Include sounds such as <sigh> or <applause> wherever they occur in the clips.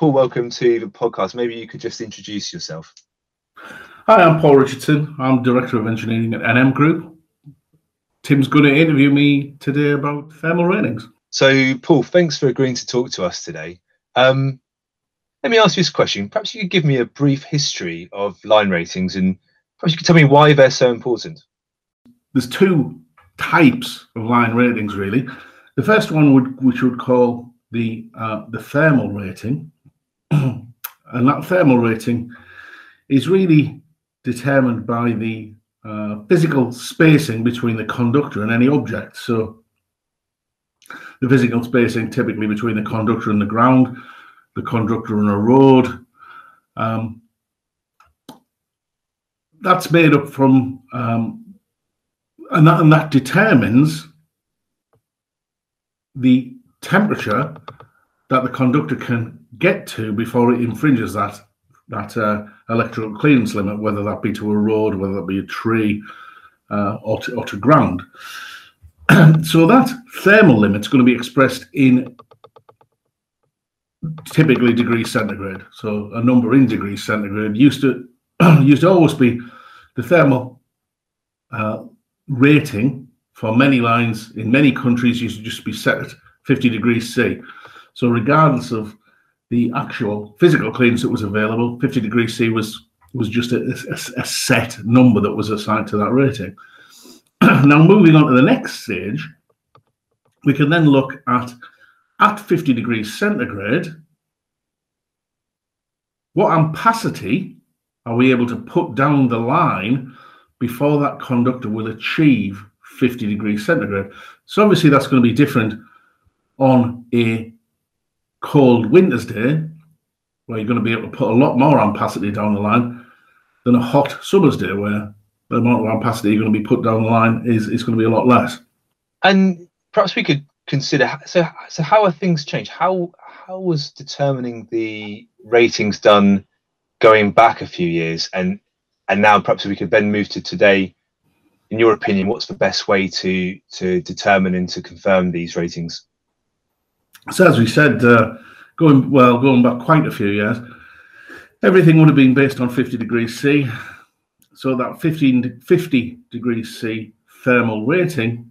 Paul, welcome to the podcast. Maybe you could just introduce yourself. Hi, I'm Paul Richardson. I'm Director of Engineering at NM Group. Tim's going to interview me today about thermal ratings. So, Paul, thanks for agreeing to talk to us today. Um, let me ask you this question. Perhaps you could give me a brief history of line ratings and perhaps you could tell me why they're so important. There's two types of line ratings, really. The first one, would, which would call the uh, the thermal rating, <clears throat> and that thermal rating is really determined by the uh, physical spacing between the conductor and any object. So the physical spacing typically between the conductor and the ground, the conductor and a road. Um, that's made up from, um, and, that, and that determines the temperature that the conductor can get to before it infringes that that uh, electrical clearance limit, whether that be to a road, whether that be a tree, uh, or, to, or to ground. <clears throat> so that thermal limit is going to be expressed in typically degrees centigrade. So a number in degrees centigrade used to <clears throat> used to always be the thermal uh, rating for many lines in many countries used to just be set at 50 degrees C. So regardless of the actual physical clearance that was available, 50 degrees C was was just a, a, a set number that was assigned to that rating. <clears throat> now moving on to the next stage, we can then look at at 50 degrees centigrade, what ampacity are we able to put down the line before that conductor will achieve 50 degrees centigrade? So obviously that's going to be different on a cold winter's day, where you're going to be able to put a lot more ampacity down the line than a hot summer's day, where the amount of ampacity you're going to be put down the line is, is going to be a lot less. And perhaps we could consider so so how are things changed? How how was determining the ratings done going back a few years and and now perhaps we could then move to today in your opinion what's the best way to to determine and to confirm these ratings so as we said, uh, going well, going back quite a few years, everything would have been based on 50 degrees C. So that 15 50 degrees C thermal rating,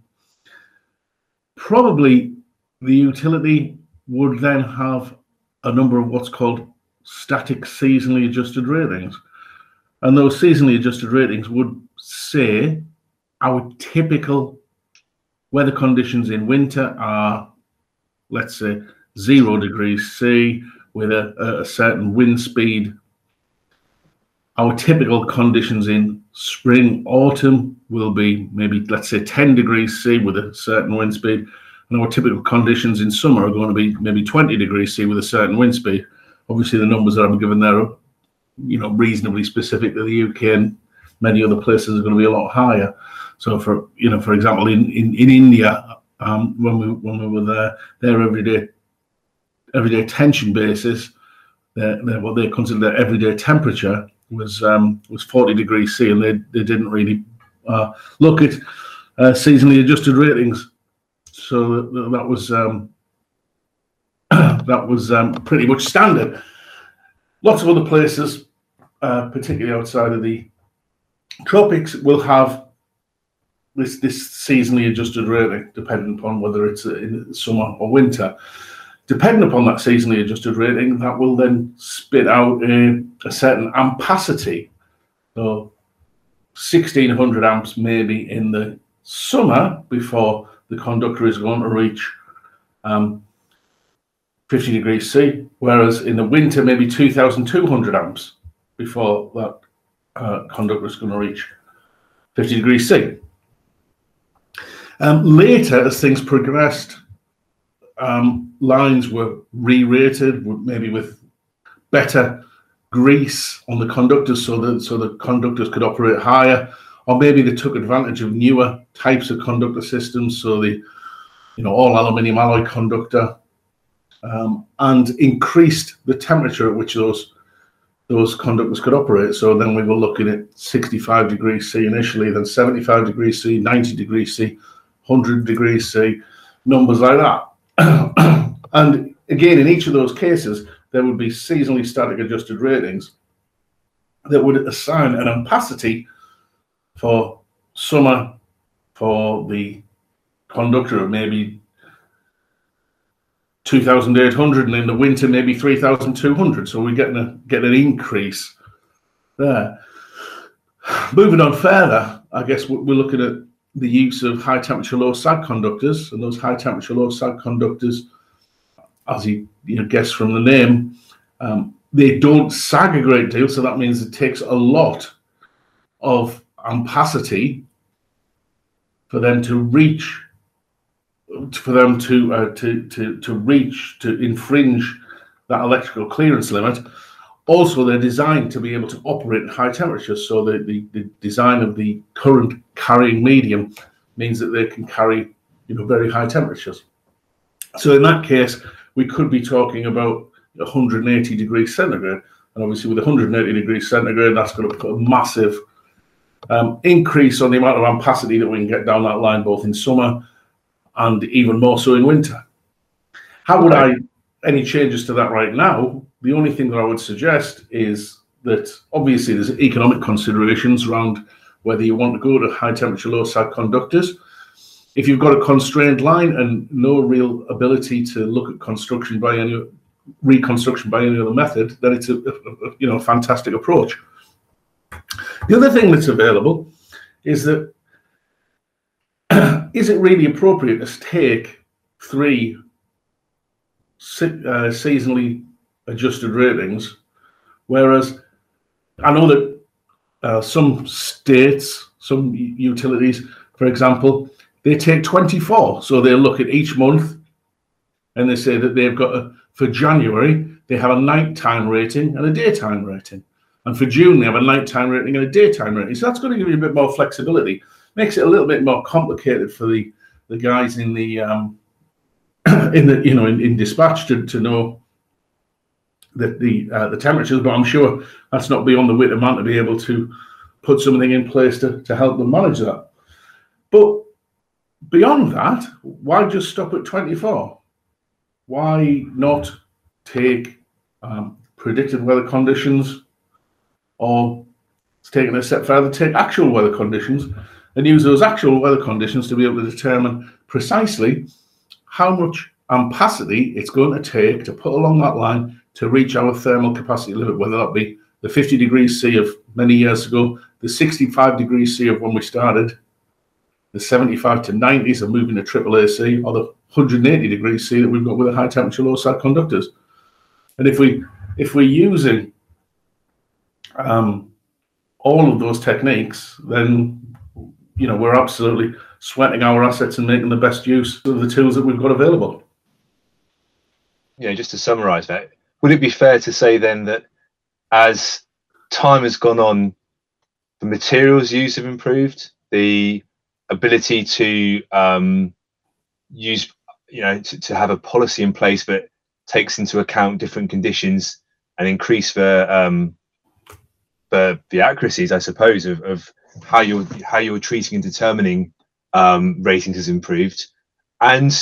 probably the utility would then have a number of what's called static seasonally adjusted ratings. And those seasonally adjusted ratings would say our typical weather conditions in winter are let's say, zero degrees C with a, a certain wind speed. Our typical conditions in spring, autumn will be maybe, let's say, 10 degrees C with a certain wind speed. And our typical conditions in summer are going to be maybe 20 degrees C with a certain wind speed. Obviously, the numbers that I'm given there are, you know, reasonably specific to the UK and many other places are going to be a lot higher. So, for you know, for example, in, in, in India, um, when we when we were there. Their everyday everyday tension basis, their, their, what they consider their everyday temperature was um, was 40 degrees C, and they, they didn't really uh, look at uh, seasonally adjusted ratings. So that, was um, <clears throat> that was um, pretty much standard. Lots of other places, uh, particularly outside of the tropics, will have this this seasonally adjusted rating, depending upon whether it's in summer or winter. Depending upon that seasonally adjusted rating, that will then spit out a, a certain ampacity. So 1600 amps maybe in the summer before the conductor is going to reach um, 50 degrees C, whereas in the winter maybe 2200 amps before that uh, conductor is going to reach 50 degrees C. Um, later, as things progressed, um, lines were re-rated, maybe with better grease on the conductors, so that so the conductors could operate higher, or maybe they took advantage of newer types of conductor systems, so the you know all aluminium alloy conductor, um, and increased the temperature at which those those conductors could operate. So then we were looking at 65 degrees C initially, then 75 degrees C, 90 degrees C, 100 degrees C, numbers like that. <clears throat> and again, in each of those cases, there would be seasonally static adjusted ratings that would assign an ampacity for summer for the conductor of maybe 2,800 and in the winter maybe 3,200. So we're getting a get an increase there. <sighs> Moving on further, I guess we're looking at the use of high temperature low sag conductors, and those high temperature low sag conductors, as you, you know, guess from the name, um, they don't sag a great deal, so that means it takes a lot of ampacity for them to reach, for them to uh, to to to reach to infringe that electrical clearance limit. Also, they're designed to be able to operate at high temperatures. So the, the, the design of the current carrying medium means that they can carry you know very high temperatures. So in that case, we could be talking about 180 degrees centigrade. And obviously, with 180 degrees centigrade, that's going to put a massive um, increase on the amount of ampacity that we can get down that line, both in summer and even more so in winter. How would I any changes to that right now? The only thing that I would suggest is that obviously there's economic considerations around whether you want to go to high temperature, low sag conductors. If you've got a constrained line and no real ability to look at construction by any reconstruction by any other method, then it's a, a, a you know fantastic approach. The other thing that's available is that <clears throat> is it really appropriate to take three uh, seasonally adjusted ratings, whereas I know that uh, some states, some utilities, for example, they take 24. So they look at each month and they say that they've got a, for January, they have a nighttime rating and a daytime rating. And for June, they have a nighttime rating and a daytime rating. So that's going to give you a bit more flexibility. Makes it a little bit more complicated for the, the guys in the um, <clears throat> in the you know in, in dispatch to, to know the the uh, the temperatures. But I'm sure that's not beyond the wit of man to be able to put something in place to, to help them manage that. But beyond that, why just stop at 24? Why not take um, predicted weather conditions or taking a step further, take actual weather conditions and use those actual weather conditions to be able to determine precisely how much ampacity it's going to take to put along that line to reach our thermal capacity limit, whether that be the 50 degrees C of many years ago, the 65 degrees C of when we started, the 75 to 90s of moving to triple AC, or the 180 degrees C that we've got with the high temperature low sag conductors. And if we if we're using um, all of those techniques, then you know we're absolutely sweating our assets and making the best use of the tools that we've got available. Yeah, just to summarise that, would it be fair to say then that as time has gone on, the materials used have improved, the ability to um, use, you know, to, to have a policy in place that takes into account different conditions and increase the um, the the accuracies, I suppose, of, of how you're how you're treating and determining um, ratings has improved. And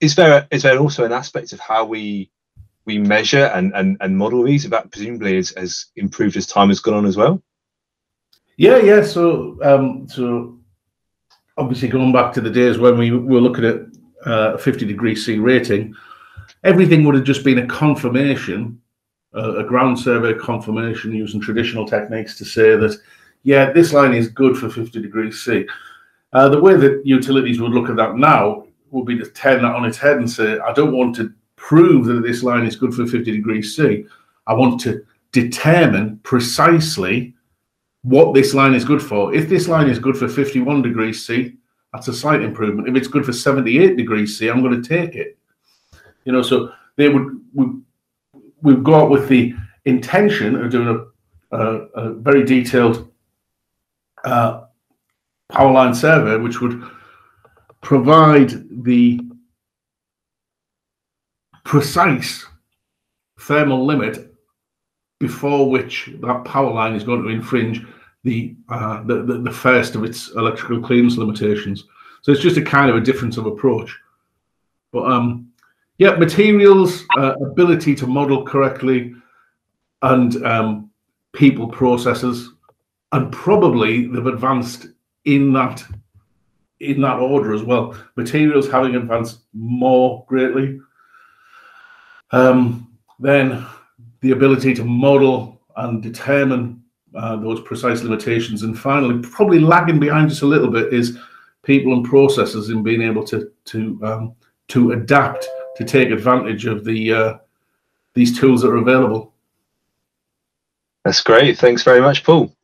is there is there also an aspect of how we we measure and, and, and model these that presumably has, improved as time has gone on as well? Yeah, yeah. So um, so obviously going back to the days when we were looking at uh, 50 degree C rating, everything would have just been a confirmation a, ground survey confirmation using traditional techniques to say that, yeah, this line is good for 50 degrees C. Uh, the way that utilities would look at that now would be to turn that on its head and say, I don't want to prove that this line is good for 50 degrees C. I want to determine precisely what this line is good for. If this line is good for 51 degrees C, that's a slight improvement. If it's good for 78 degrees C, I'm going to take it. You know, so they would, would we've got with the intention of doing a, a, a very detailed uh, power line survey, which would provide the precise thermal limit before which that power line is going to infringe the, uh, the, the, the first of its electrical clearance limitations. So it's just a kind of a difference of approach. But um, Yeah, materials, uh, ability to model correctly, and um, people processes, and probably they've advanced in that in that order as well. Materials having advanced more greatly. Um, then the ability to model and determine uh, those precise limitations. And finally, probably lagging behind just a little bit is people and processes in being able to to um, to adapt to take advantage of the uh, these tools that are available. That's great. Thanks very much, Paul.